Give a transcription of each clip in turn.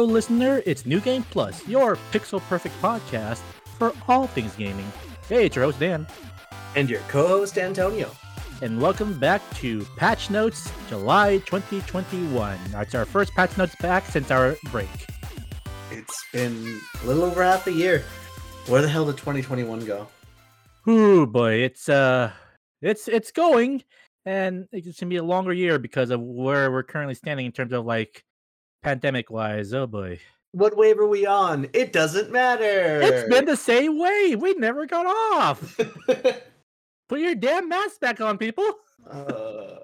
Hello, listener. It's New Game Plus, your pixel perfect podcast for all things gaming. Hey, it's your host, Dan. And your co host, Antonio. And welcome back to Patch Notes July 2021. It's our first Patch Notes back since our break. It's been a little over half a year. Where the hell did 2021 go? Ooh, boy. It's, uh, it's, it's going, and it's gonna be a longer year because of where we're currently standing in terms of like pandemic wise. Oh boy. What wave are we on? It doesn't matter. It's been the same way. We never got off. Put your damn mask back on, people. uh,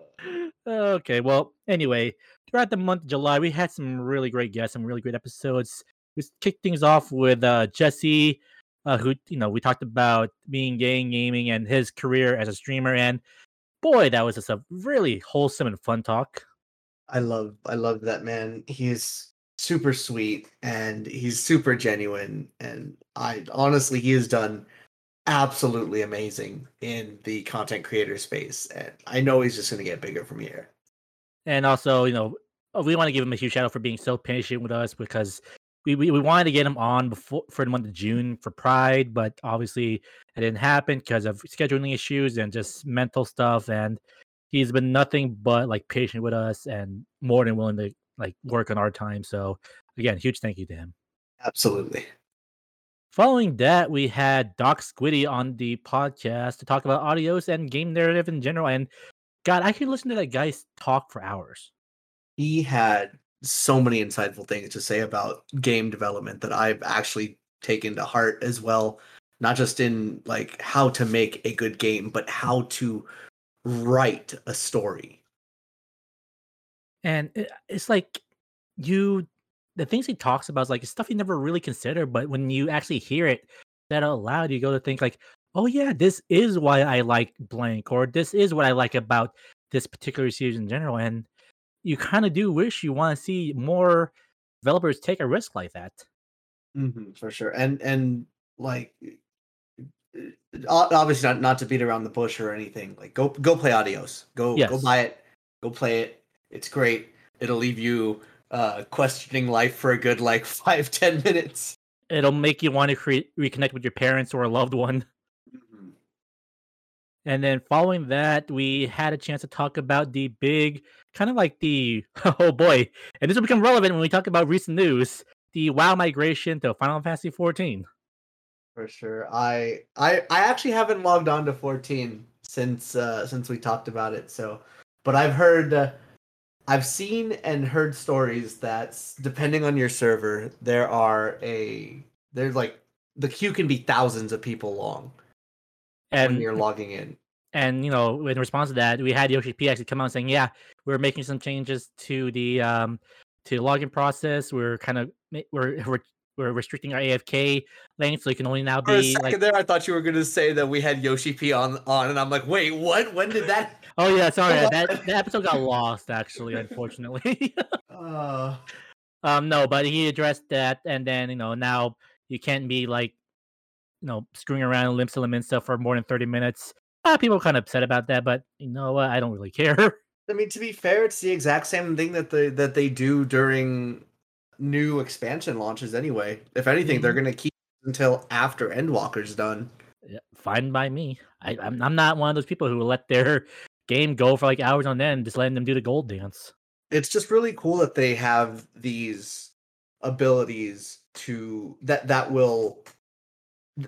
Okay, well, anyway, throughout the month of July, we had some really great guests, some really great episodes. We kicked things off with uh, Jesse, uh, who you know we talked about being gay in gaming and his career as a streamer, and boy, that was just a really wholesome and fun talk. I love I love that man. He's super sweet and he's super genuine and I honestly he has done absolutely amazing in the content creator space and I know he's just going to get bigger from here. And also, you know, uh, we want to give him a huge shout out for being so patient with us because we, we, we wanted to get him on before for the month of June for Pride, but obviously it didn't happen because of scheduling issues and just mental stuff. And he's been nothing but like patient with us and more than willing to like work on our time. So again, huge thank you to him. Absolutely. Following that, we had Doc Squiddy on the podcast to talk about Adios and game narrative in general. And God, I could listen to that guy talk for hours. He had so many insightful things to say about game development that I've actually taken to heart as well. Not just in like how to make a good game, but how to write a story. And it- it's like you, the things he talks about is like stuff you never really consider, but when you actually hear it that out loud, you go to think like, oh yeah, this is why I like blank, or this is what I like about this particular series in general. And you kind of do wish you want to see more developers take a risk like that. hmm for sure. And and like obviously not not to beat around the bush or anything. Like go go play Adios. Go go buy it. Go play it. It's great. It'll leave you uh questioning life for a good like five ten minutes. It'll make you want to create reconnect with your parents or a loved one. Mhm. And then following that, we had a chance to talk about the big, kind of like the oh boy, and this will become relevant when we talk about recent news: the WoW migration to Final Fantasy 14. For sure. I I I actually haven't logged on to 14 since uh since we talked about it. So, but I've heard uh, I've seen and heard stories that depending on your server, there are a there's like the queue can be thousands of people long when And you're logging in. and you know, in response to that, we had Yoshi P actually come out saying, "Yeah, we're making some changes to the um to the login process. We're kind of we're we're we're restricting our AFK length, so you can only now be. For a second like." there, I thought you were gonna say that we had Yoshi P on on, and I'm like, wait, what? When did that? Oh yeah, sorry, that that episode got lost actually, unfortunately. uh, Um, no, but he addressed that, and then you know now you can't be like, you know, screwing around limp and stuff for more than thirty minutes. Uh, people are kind of upset about that, but you know what? I don't really care. I mean, to be fair, it's the exact same thing that they that they do during new expansion launches. Anyway, if anything, they're Mhm. gonna keep until after Endwalker's done. Yeah, Fine by me. I, I'm I'm not one of those people who will let their game go for like hours on end, just letting them do the gold dance. It's just really cool that they have these abilities to that that will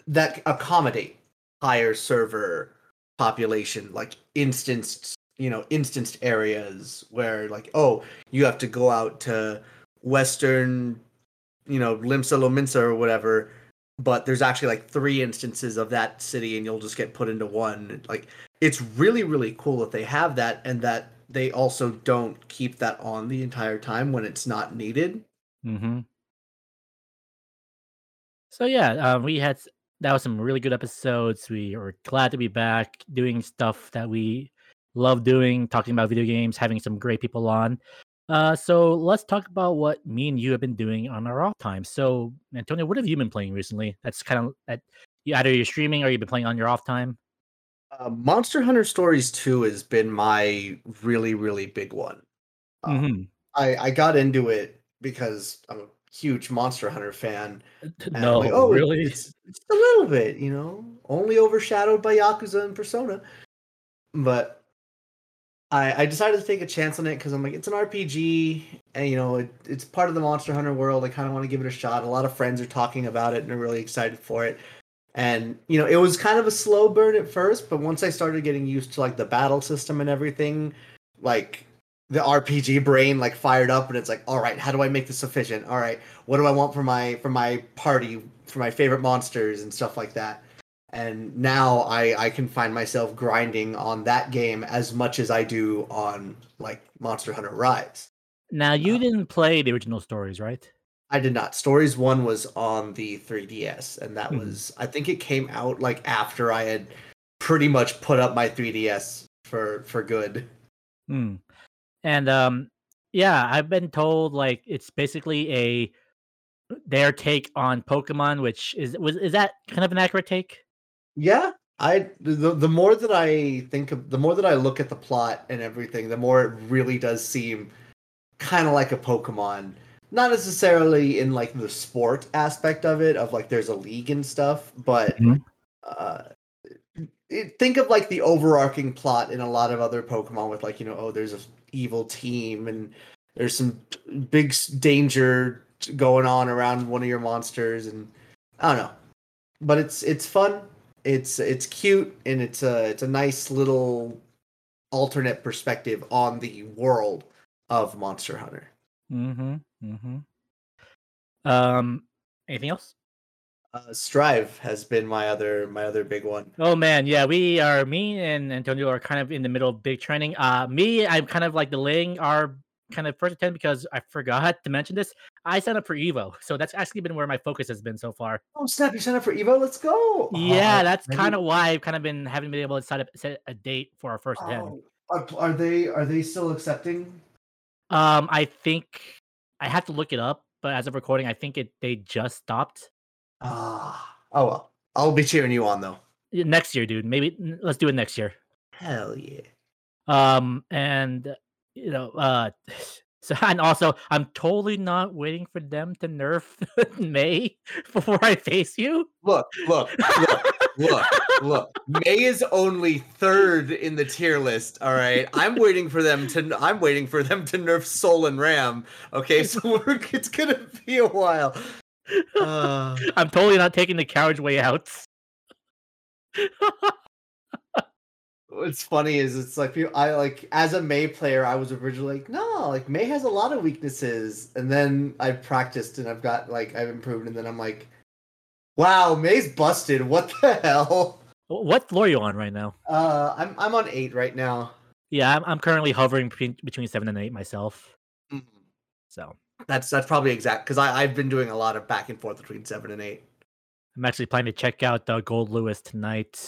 that accommodate higher server population, like instanced, you know, instanced areas where like, oh, you have to go out to Western, you know, Limsa Lominsa or whatever, but there's actually like three instances of that city and you'll just get put into one. Like it's really, really cool that they have that and that they also don't keep that on the entire time when it's not needed. Mm-hmm. So yeah, uh, we had that was some really good episodes. We were glad to be back doing stuff that we love doing, talking about video games, having some great people on. Uh, so let's talk about what me and you have been doing on our off time. So Antonio, what have you been playing recently? That's kind of that you either you're streaming or you've been playing on your off time. Uh, Monster Hunter Stories 2 has been my really, really big one. Um, Mm-hmm. I, I got into it because I'm a huge Monster Hunter fan. No, like, oh, really? It's, it's a little bit, you know, only overshadowed by Yakuza and Persona. But I, I decided to take a chance on it because I'm like, it's an RPG, and you know, it, it's part of the Monster Hunter world. I kind of want to give it a shot. A lot of friends are talking about it and are really excited for it. And you know, it was kind of a slow burn at first, but once I started getting used to like the battle system and everything, like the RPG brain like fired up, and it's like, all right, how do I make this efficient? All right, what do I want for my for my party, for my favorite monsters and stuff like that and now I I can find myself grinding on that game as much as I do on like Monster Hunter Rise. Now you Uh, didn't play the original stories, right? I did not. Stories one was on the 3DS, and that Mhm. was I think it came out like after I had pretty much put up my 3DS for for good. Hmm. And um, yeah, I've been told like it's basically a their take on Pokemon, which is was is that kind of an accurate take? Yeah, I the the more that I think of the more that I look at the plot and everything, the more it really does seem kind of like a Pokemon. Not necessarily in like the sport aspect of it, of like there's a league and stuff, but Mhm. uh, it, think of like the overarching plot in a lot of other Pokemon with like you know oh there's a evil team and there's some big danger going on around one of your monsters and I don't know, but it's it's fun. It's it's cute and it's a it's a nice little alternate perspective on the world of Monster Hunter. Mm-hmm. Mm-hmm. Um, anything else? Uh, Strive has been my other my other big one. Oh man, yeah, we are. Me and Antonio are kind of in the middle of big training. Uh, me, I'm kind of like delaying our kind of first attempt because I forgot to mention this. I signed up for Evo, so that's actually been where my focus has been so far. Oh snap! You signed up for Evo. Let's go. yeah, Oh, that's kind of why I've kind of been haven't been able to set up set a date for our first attempt. Oh, are, are they are they still accepting? Um, I think I have to look it up, but as of recording, I think it they just stopped. Ah. Oh well. I'll be cheering you on though. Next year, dude. Maybe let's do it next year. Hell yeah. Um, and you know, uh, so and also, I'm totally not waiting for them to nerf May before I face you. Look, look, look, look, look. May is only third in the tier list. All right, I'm waiting for them to. I'm waiting for them to nerf Sol and Ram. Okay, so we're, it's gonna be a while. Uh, I'm totally not taking the carriage way out. What's funny is it's like I like as a May player, I was originally like, no, like May has a lot of weaknesses, and then I practiced and I've got like I've improved, and then I'm like, wow, May's busted. What the hell? What floor are you on right now? Uh, I'm I'm on eight right now. Yeah, I'm, I'm currently hovering between, between seven and eight myself. Mhm. So That's that's probably exact because I I've been doing a lot of back and forth between seven and eight. I'm actually planning to check out uh, Goldlewis tonight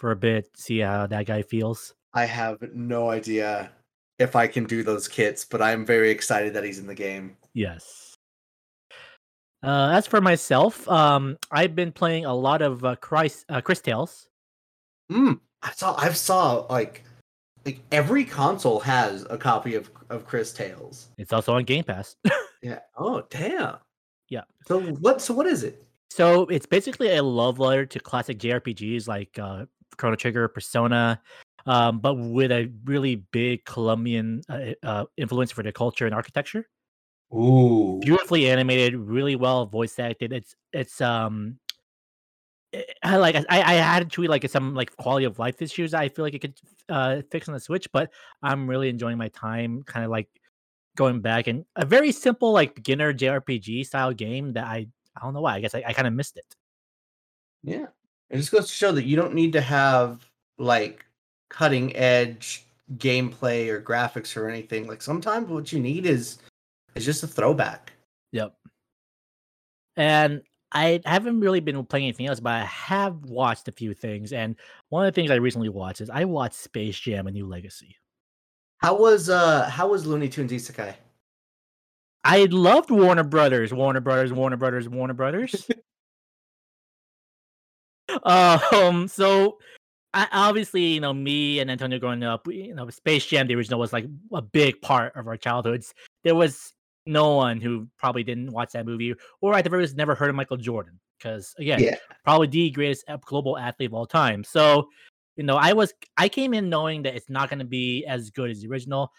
for a bit, see how that guy feels. I have no idea if I can do those kits, but I'm very excited that he's in the game. Yes. Uh, as for myself, um, I've been playing a lot of uh, Chris, uh, Chris Tales. Hmm. I saw I've saw like like every console has a copy of of Chris Tales. It's also on Game Pass. Yeah. Oh damn. Yeah. So what? So what is it? so it's basically a love letter to classic JRPGs like uh, Chrono Trigger, Persona, um, but with a really big Colombian uh, uh, influence for the culture and architecture. Ooh. beautifully animated, really well voice acted. It's it's um eh, I like I, I had to like some like quality of life issues I feel like it could uh fix on the Switch, but I'm really enjoying my time kind of like going back and a very simple like beginner JRPG style game that I I don't know why. I guess I, I kind of missed it. Yeah. It just goes to show that you don't need to have like cutting edge gameplay or graphics or anything. Like sometimes what you need is is just a throwback. Yep. And I haven't really been playing anything else, but I have watched a few things. And one of the things I recently watched is I watched Space Jam: A New Legacy. How was uh how was Looney Tunes Isekai? I loved Warner Brothers, Warner Brothers, Warner Brothers, Warner Brothers. um, so I obviously, you know, me and Antonio growing up, you know, Space Jam, the original, was like a big part of our childhoods. There was no one who probably didn't watch that movie or at the very least never heard of Michael Jordan because again, Yeah. probably the greatest global athlete of all time. So, you know, I was I came in knowing that it's not going to be as good as the original,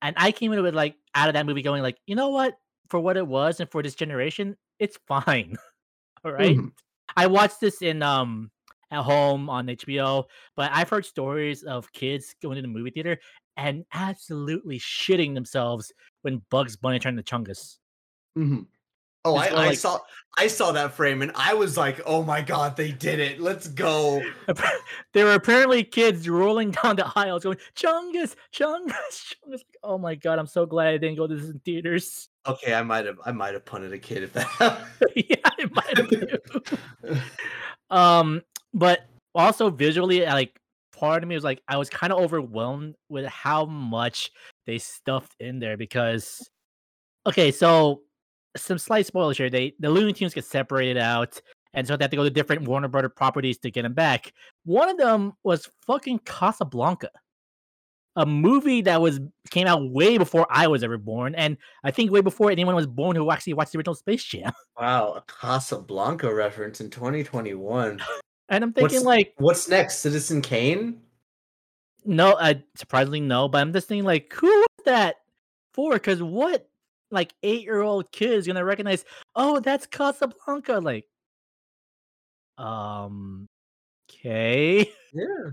and I came in with like out of that movie going like, you know what, for what it was and for this generation, it's fine. all right? Mhm. I watched this in um at home on HBO, but I've heard stories of kids going to the movie theater and absolutely shitting themselves when Bugs Bunny turned to Chungus. Mhm. Oh, I, more I saw I saw that frame and I was like, "Oh my god, they did it! Let's go!" there were apparently kids rolling down the aisles going, Chungus, Chungus, Chungus. Oh my god, I'm so glad I didn't go to this in theaters. Okay, I might have I might have punted a kid if that. yeah, it might have been. um, but also visually, like part of me was like, I was kind of overwhelmed with how much they stuffed in there because, okay, so some slight spoilers here. They the Looney Tunes get separated out, and so they have to go to different Warner Brother properties to get them back. One of them was fucking Casablanca. A movie that was came out way before I was ever born, and I think way before anyone was born who actually watched the original Space Jam. wow, a Casablanca reference in 2021. And I'm thinking What's- like, What's next? Citizen Kane? no, uh, surprisingly no, but I'm just thinking like, who was that for? Because what like eight year old kid is gonna recognize? Oh, that's Casablanca. Like, um, okay. Yeah.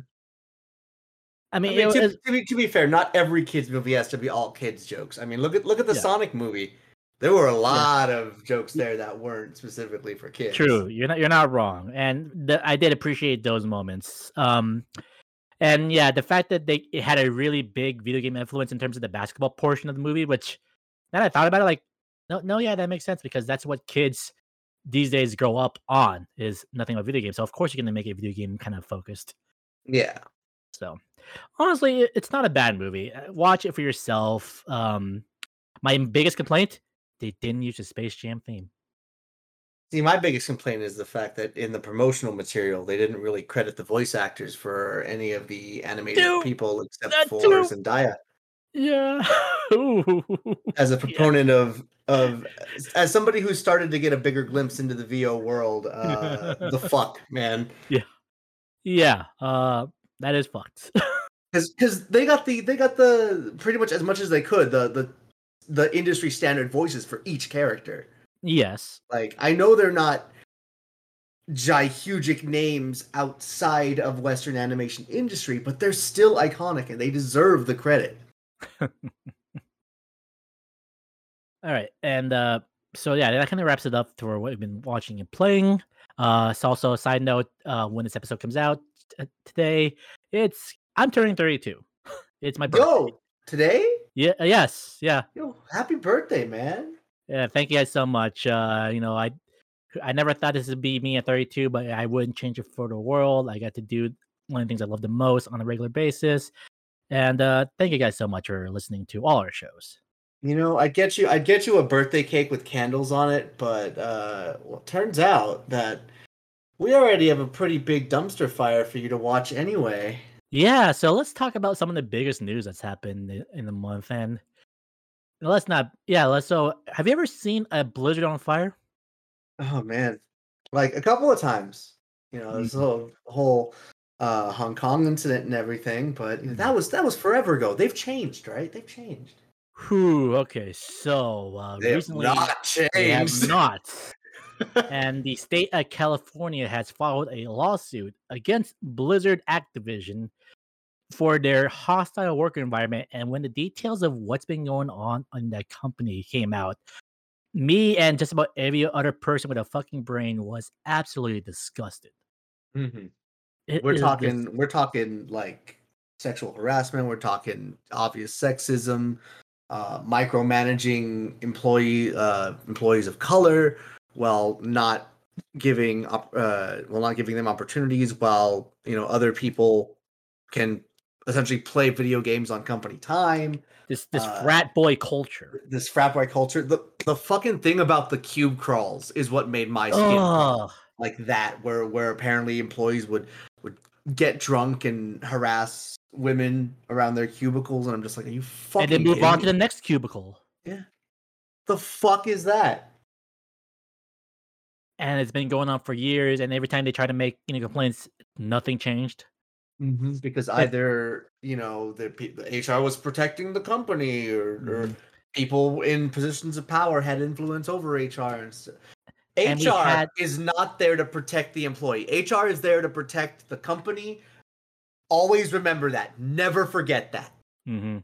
I I mean, mean, it to, to be to be fair, not every kids movie has to be all kids jokes. I mean, look at look at the Yeah. Sonic movie. There were a lot of jokes there that weren't specifically for kids. True, you're not you're not wrong, and the, I did appreciate those moments. Um, and yeah, the fact that they it had a really big video game influence in terms of the basketball portion of the movie, which now that I thought about it, like, no, no, yeah, that makes sense because that's what kids these days grow up on is nothing but video games. So of course you're gonna make a video game kind of focused. Yeah. So honestly, it's not a bad movie. Uh, Watch it for yourself. Um, my biggest complaint: they didn't use the Space Jam theme. See, my biggest complaint is the fact that in the promotional material, they didn't really credit the voice actors for any of the animated Dude, people except for too. Zendaya. Yeah. As a Yeah. proponent of of as somebody who started to get a bigger glimpse into the VO world, uh, the fuck, man. Yeah. Yeah, uh, that is fucked. because they got the they got the pretty much as much as they could the the the industry standard voices for each character. yes. Like I know they're not gihugic names outside of Western animation industry, but they're still iconic and they deserve the credit. All right, and uh, so yeah, that kind of wraps it up for what we've been watching and playing. Uh, it's also a side note. Uh, when this episode comes out t- today, it's I'm turning 32. It's my birthday. Yo, today? Yeah. uh, Yes. Yeah. Yo, happy birthday, man. Yeah. Thank you guys so much. Uh, you know, I I never thought this would be me at 32, but I wouldn't change it for the world. I got to do one of the things I love the most on a regular basis. And uh, thank you guys so much for listening to all our shows. You know, I'd get you I'd get you a birthday cake with candles on it, but uh well, it turns out that we already have a pretty big dumpster fire for you to watch anyway. Yeah, so let's talk about some of the biggest news that's happened in the month. And let's not, yeah, let's. So, have you ever seen a blizzard on fire? Oh man, like a couple of times. You know, this whole whole uh, Hong Kong incident and everything, but you know, that was that was forever ago. They've changed, right? They've changed. Whew, okay, so uh, They have recently not they have not. And the state of California has filed a lawsuit against Blizzard Activision for their hostile work environment. And when the details of what's been going on in that company came out, me and just about every other person with a fucking brain was absolutely disgusted. Mhm. We're talking. We're talking like sexual harassment. We're talking obvious sexism, uh, micromanaging employee uh, employees of color, while not giving op- uh, while not giving them opportunities, while you know other people can essentially play video games on company time. this this uh, frat boy culture. This frat boy culture. The the fucking thing about the cube crawls is what made my skin like that where where apparently employees would would get drunk and harass women around their cubicles and I'm just like are you fucking and then move on me? to the next cubicle. Yeah. The fuck is that? And it's been going on for years. And every time they try to make you know complaints, nothing changed. Mm-hmm. Because either you know the, the HR was protecting the company, or, mm-hmm. or people in positions of power had influence over HR and. And HR had... is not there to protect the employee. HR is there to protect the company. Always remember that. Never forget that. Mm-hmm.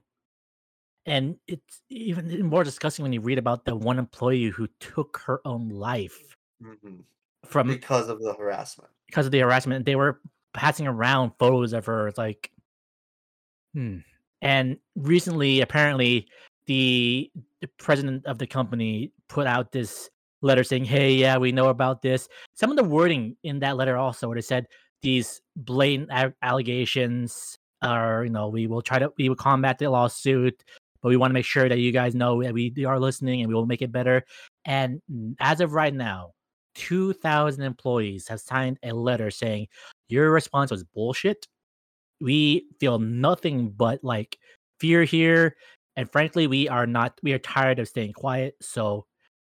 And it's even more disgusting when you read about the one employee who took her own life mm-hmm. from because of the harassment. Because of the harassment, they were passing around photos of her. It's like, hmm. And recently, apparently, the, the president of the company put out this letter saying, "Hey, yeah, we know about this." Some of the wording in that letter also, where it said these blatant a- allegations are, you know, we will try to we will combat the lawsuit, but we want to make sure that you guys know that we are listening and we will make it better. And as of right now, two thousand employees have signed a letter saying your response was bullshit. We feel nothing but like fear here. And frankly, we are not we are tired of staying quiet. So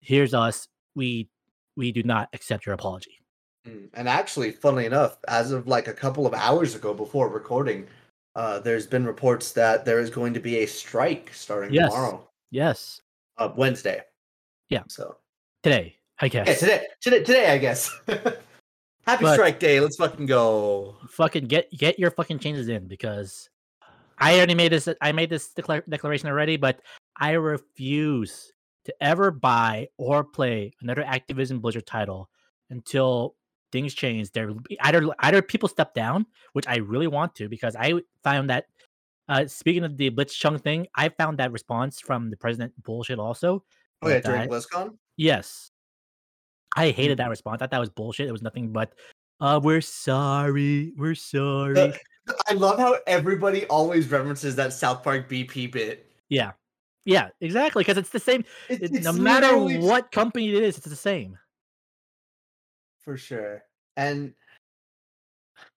here's us. We we do not accept your apology. Mm, and actually, funnily enough, as of like a couple of hours ago before recording, uh, there's been reports that there is going to be a strike starting yes. tomorrow. Yes. Uh, Wednesday. Yeah. So today, I guess. Yeah, today, today, today, I guess. Happy but Strike Day. Let's fucking go. Fucking get get your fucking changes in because I already made this. I made this declar- declaration already, but I refuse to ever buy or play another Activision Blizzard title until things change. There either either people step down, which I really want to because I found that. Uh, speaking of the Blitzchung thing, I found that response from the president bullshit. Also, oh yeah, during BlizzCon. Yes, I hated that response. I thought that was bullshit. It was nothing but, uh, we're sorry. We're sorry. I love how everybody always references that South Park BP bit. Yeah. Yeah, exactly. Because it's the same. It's, it's no matter what company it is, it's the same. For sure. And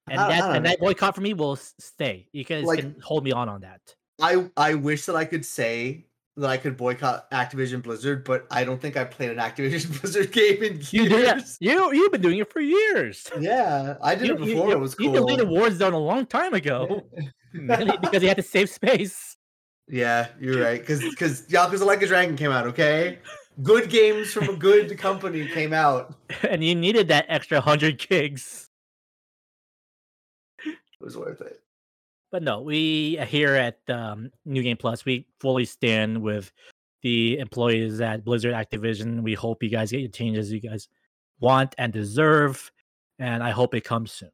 and that and that boycott for me will stay. You can, like, can hold me on on that. I I wish that I could say that I could boycott Activision Blizzard, but I don't think I played an Activision Blizzard game in years. You do You you've been doing it for years. Yeah, I did you, it before. You, it was cool. You deleted Warzone a long time ago because he had to save space. Yeah, you're right. Because because Yakuza Like a Dragon came out. Okay, good games from a good company came out, and you needed that extra hundred gigs. It was worth it but no, we uh, here at um, New Game Plus, we fully stand with the employees at Blizzard Activision. We hope you guys get your changes you guys want and deserve, and I hope it comes soon.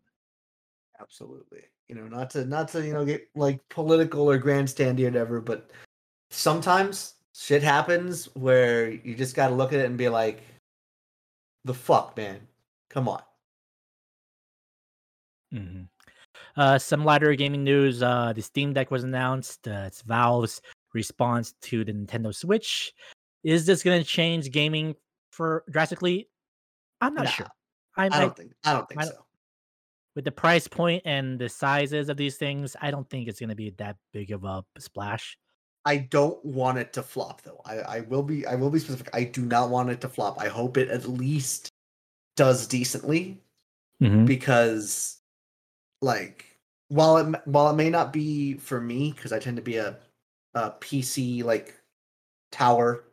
Absolutely. You know, not to not to you know get like political or grandstandy or whatever, but sometimes shit happens where you just got to look at it and be like, "The fuck, man, come on." Mm-hmm. Uh, some lighter gaming news: uh, the Steam Deck was announced. Uh, it's Valve's response to the Nintendo Switch. Is this going to change gaming for drastically? I'm not sure. I, I don't think. I don't think I don't, so. With the price point and the sizes of these things, I don't think it's going to be that big of a splash. I don't want it to flop though. I, I will be I will be specific. I do not want it to flop. I hope it at least does decently mm-hmm. because like while it while it may not be for me because I tend to be a, a PC like tower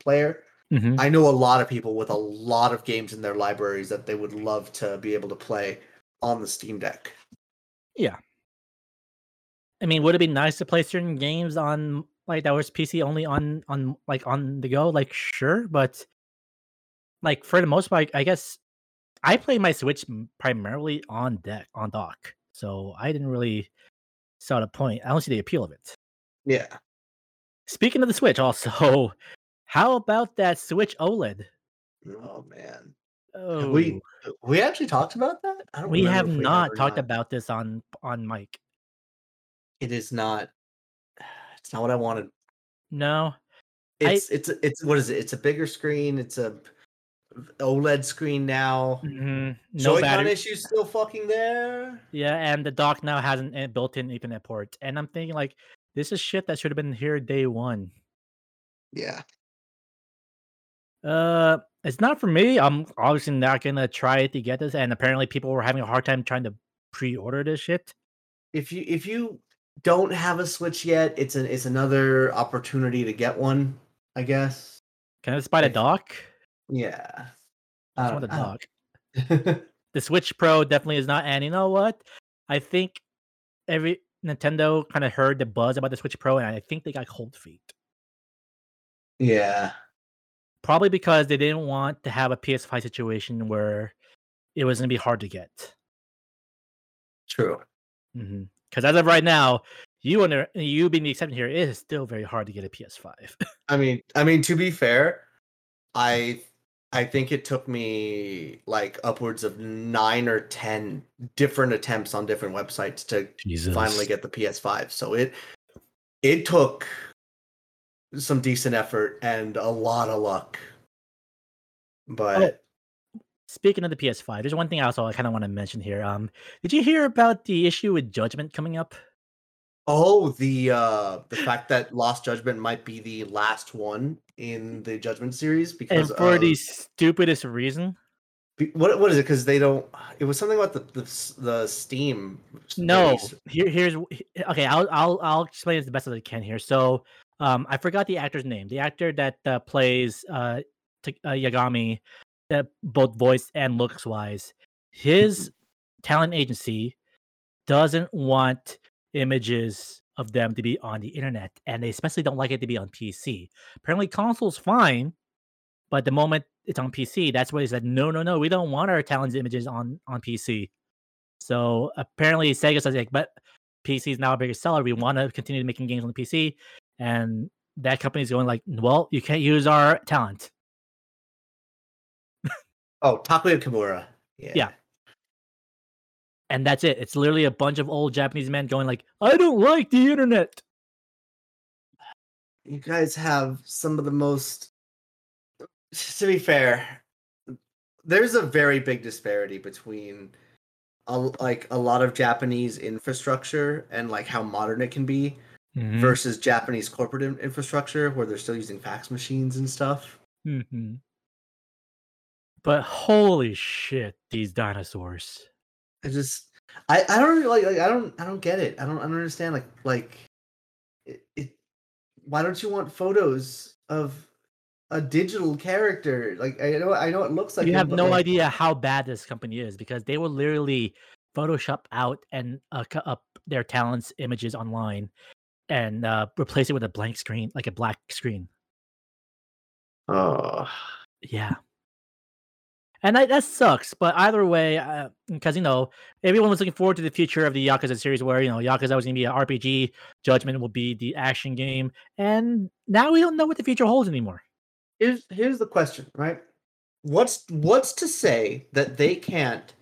player. Mm-hmm. I know a lot of people with a lot of games in their libraries that they would love to be able to play on the Steam Deck. Yeah. I mean, would it be nice to play certain games on like that was PC only on on like on the go? Like sure, but like for the most part, I guess I play my Switch primarily on deck on dock, so I didn't really saw the point. I don't see the appeal of it. Yeah. Speaking of the Switch, also, how about that Switch OLED? Oh man. Oh, we we actually talked about that. I don't we have we not talked not. about this on on mic. It is not. It's not what I wanted. No, it's I, it's it's what is it? It's a bigger screen. It's a OLED screen now. Mm-hmm. No Joy-Con issues still fucking there. Yeah, and the dock now has a built-in Ethernet port, and I'm thinking like, this is shit that should have been here day one. Yeah. Uh, it's not for me. I'm obviously not gonna try to get this, and apparently people were having a hard time trying to pre-order this shit. If you if you don't have a Switch yet, it's an it's another opportunity to get one. I guess. Can I just buy the If- dock? Yeah. I want the don't- I dock. don't- The Switch Pro definitely is not. And you know what? I think every Nintendo kind of heard the buzz about the Switch Pro, and I think they got cold feet. yeah. Probably because they didn't want to have a PS5 situation where it was gonna be hard to get. True. Mm-hmm. Because as of right now, you under you being the exception here, it is still very hard to get a PS5. I mean, I mean to be fair, I I think it took me like upwards of 9 or 10 different attempts on different websites to Jesus. finally get the PS5. So it it took some decent effort and a lot of luck. But Speaking of the PS5, there's one thing also I kind of want to mention here. Um, did you hear about the issue with Judgment coming up? Oh, the uh the fact that Lost Judgment might be the last one in the Judgment series because And for of- the stupidest reason, What what is it? Because they don't. It was something about the the, the Steam. no. Here, here's okay. I'll I'll I'll explain it the best as I can here. So, um, I forgot the actor's name. The actor that uh, plays uh, T- uh Yagami, that both voice and looks wise, his talent agency doesn't want images of them to be on the internet, and they especially don't like it to be on PC. Apparently, console's fine, but the moment it's on PC, that's where they said, no, no, no, we don't want our talents images on on PC. So apparently, Sega says like, but PC is now a bigger seller. We want to continue making games on the PC, and that company is going like, well, you can't use our talent. Oh, Takuya Kimura. Yeah. Yeah. And that's it. It's literally a bunch of old Japanese men going like, "I don't like the internet." You guys have some of the most. To be fair, there's a very big disparity between, a, like a lot of Japanese infrastructure and like how modern it can be Mm-hmm. versus Japanese corporate in- infrastructure where they're still using fax machines and stuff. Mhm. But holy shit, these dinosaurs! I just I I don't really like, like I don't I don't get it. I don't I don't understand like like it, it why don't you want photos of a digital character? Like I know I know it looks like you him, have no like, idea how bad this company is because they will literally Photoshop out and uh, cut up their talents images online and uh, replace it with a blank screen, like a black screen. Oh, Yeah. And that, that sucks, but either way, because you know everyone was looking forward to the future of the Yakuza series, where you know Yakuza was going to be an RPG, Judgment will be the action game, and now we don't know what the future holds anymore. here's here's the question, right? What's what's to say that they can't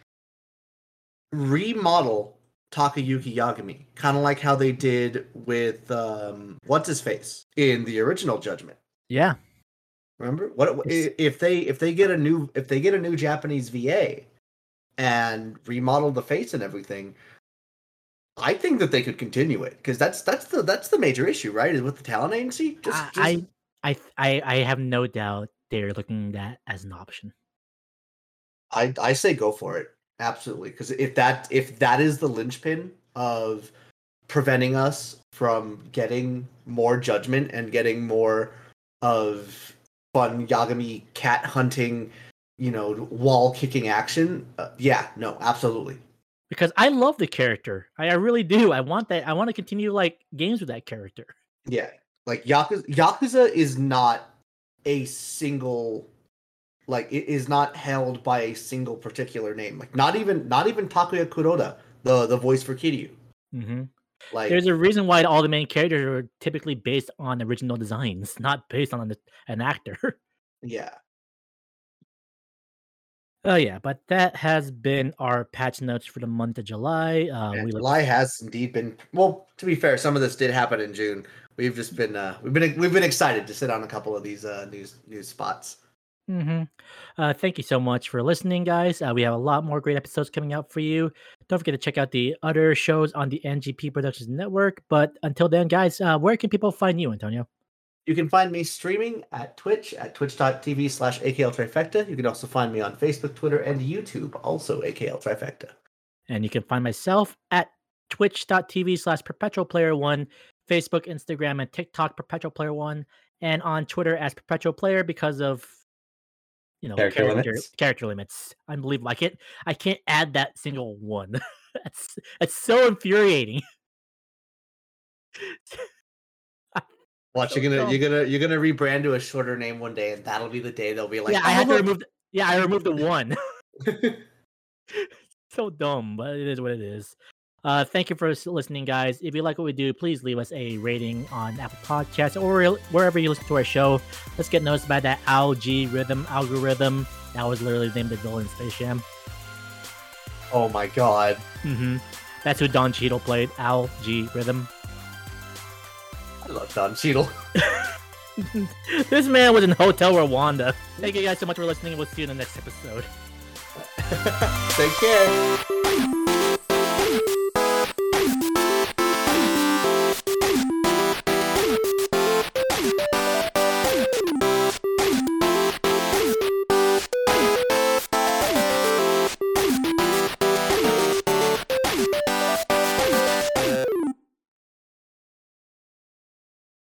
remodel Takayuki Yagami, kind of like how they did with um what's his face in the original Judgment. Yeah, Remember what if they if they get a new if they get a new Japanese VA and remodel the face and everything? I think that they could continue it because that's that's the that's the major issue, right? Is with the talent agency. Just, I, just I, I, I, I have no doubt they're looking at that as an option. I I say go for it. Absolutely. Because if that if that is the linchpin of preventing us from getting more judgment and getting more of fun Yagami cat hunting, you know, wall kicking action, uh, yeah, no, absolutely. Because I love the character, I, I really do. I want that. I want to continue like games with that character. Yeah. Like Yakuza Yakuza is not a single like it is not held by a single particular name. Like not even not even Takaya Kuroda, the the voice for Kiryu. hmm Like There's a reason why all the main characters are typically based on original designs, not based on an, an actor. yeah. Oh yeah, but that has been our patch notes for the month of July. Uh, And we look, July has indeed been well. To be fair, some of this did happen in June. We've just been uh, we've been we've been excited to sit on a couple of these uh, news news spots. Hmm uh, thank you so much for listening, guys. Uh, we have a lot more great episodes coming out for you. Don't forget to check out the other shows on the NGP Productions Network. But until then, guys, uh, where can people find you, Antonio? You can find me streaming at Twitch at twitch.tv slash AKL Trifecta. You can also find me on Facebook, Twitter, and YouTube, also AKL Trifecta. And you can find myself at twitch.tv slash perpetual player one, Facebook, Instagram, and TikTok perpetual player one, and on Twitter as perpetual player because of you know Character limits. character limits. Unbelievable. I can't I can't add that single one. that's that's so infuriating. Watch, So you're gonna dumb. you're gonna you're gonna rebrand to a shorter name one day, and that'll be the day they'll be like, yeah, I had to "Oh, remove. The, yeah, I removed the one. so dumb, but it is what it is. Uh, thank you for listening, guys. If you like what we do, please leave us a rating on Apple Podcasts or wherever you listen to our show. Let's get noticed by that algorithm. Algorithm. That was literally the name of the villain in Space Jam. oh my god. hmm That's who Don Cheadle played. Al G Rhythm. I love Don Cheadle. this man was in Hotel Rwanda. Thank you guys so much for listening. We'll see you in the next episode. Take care.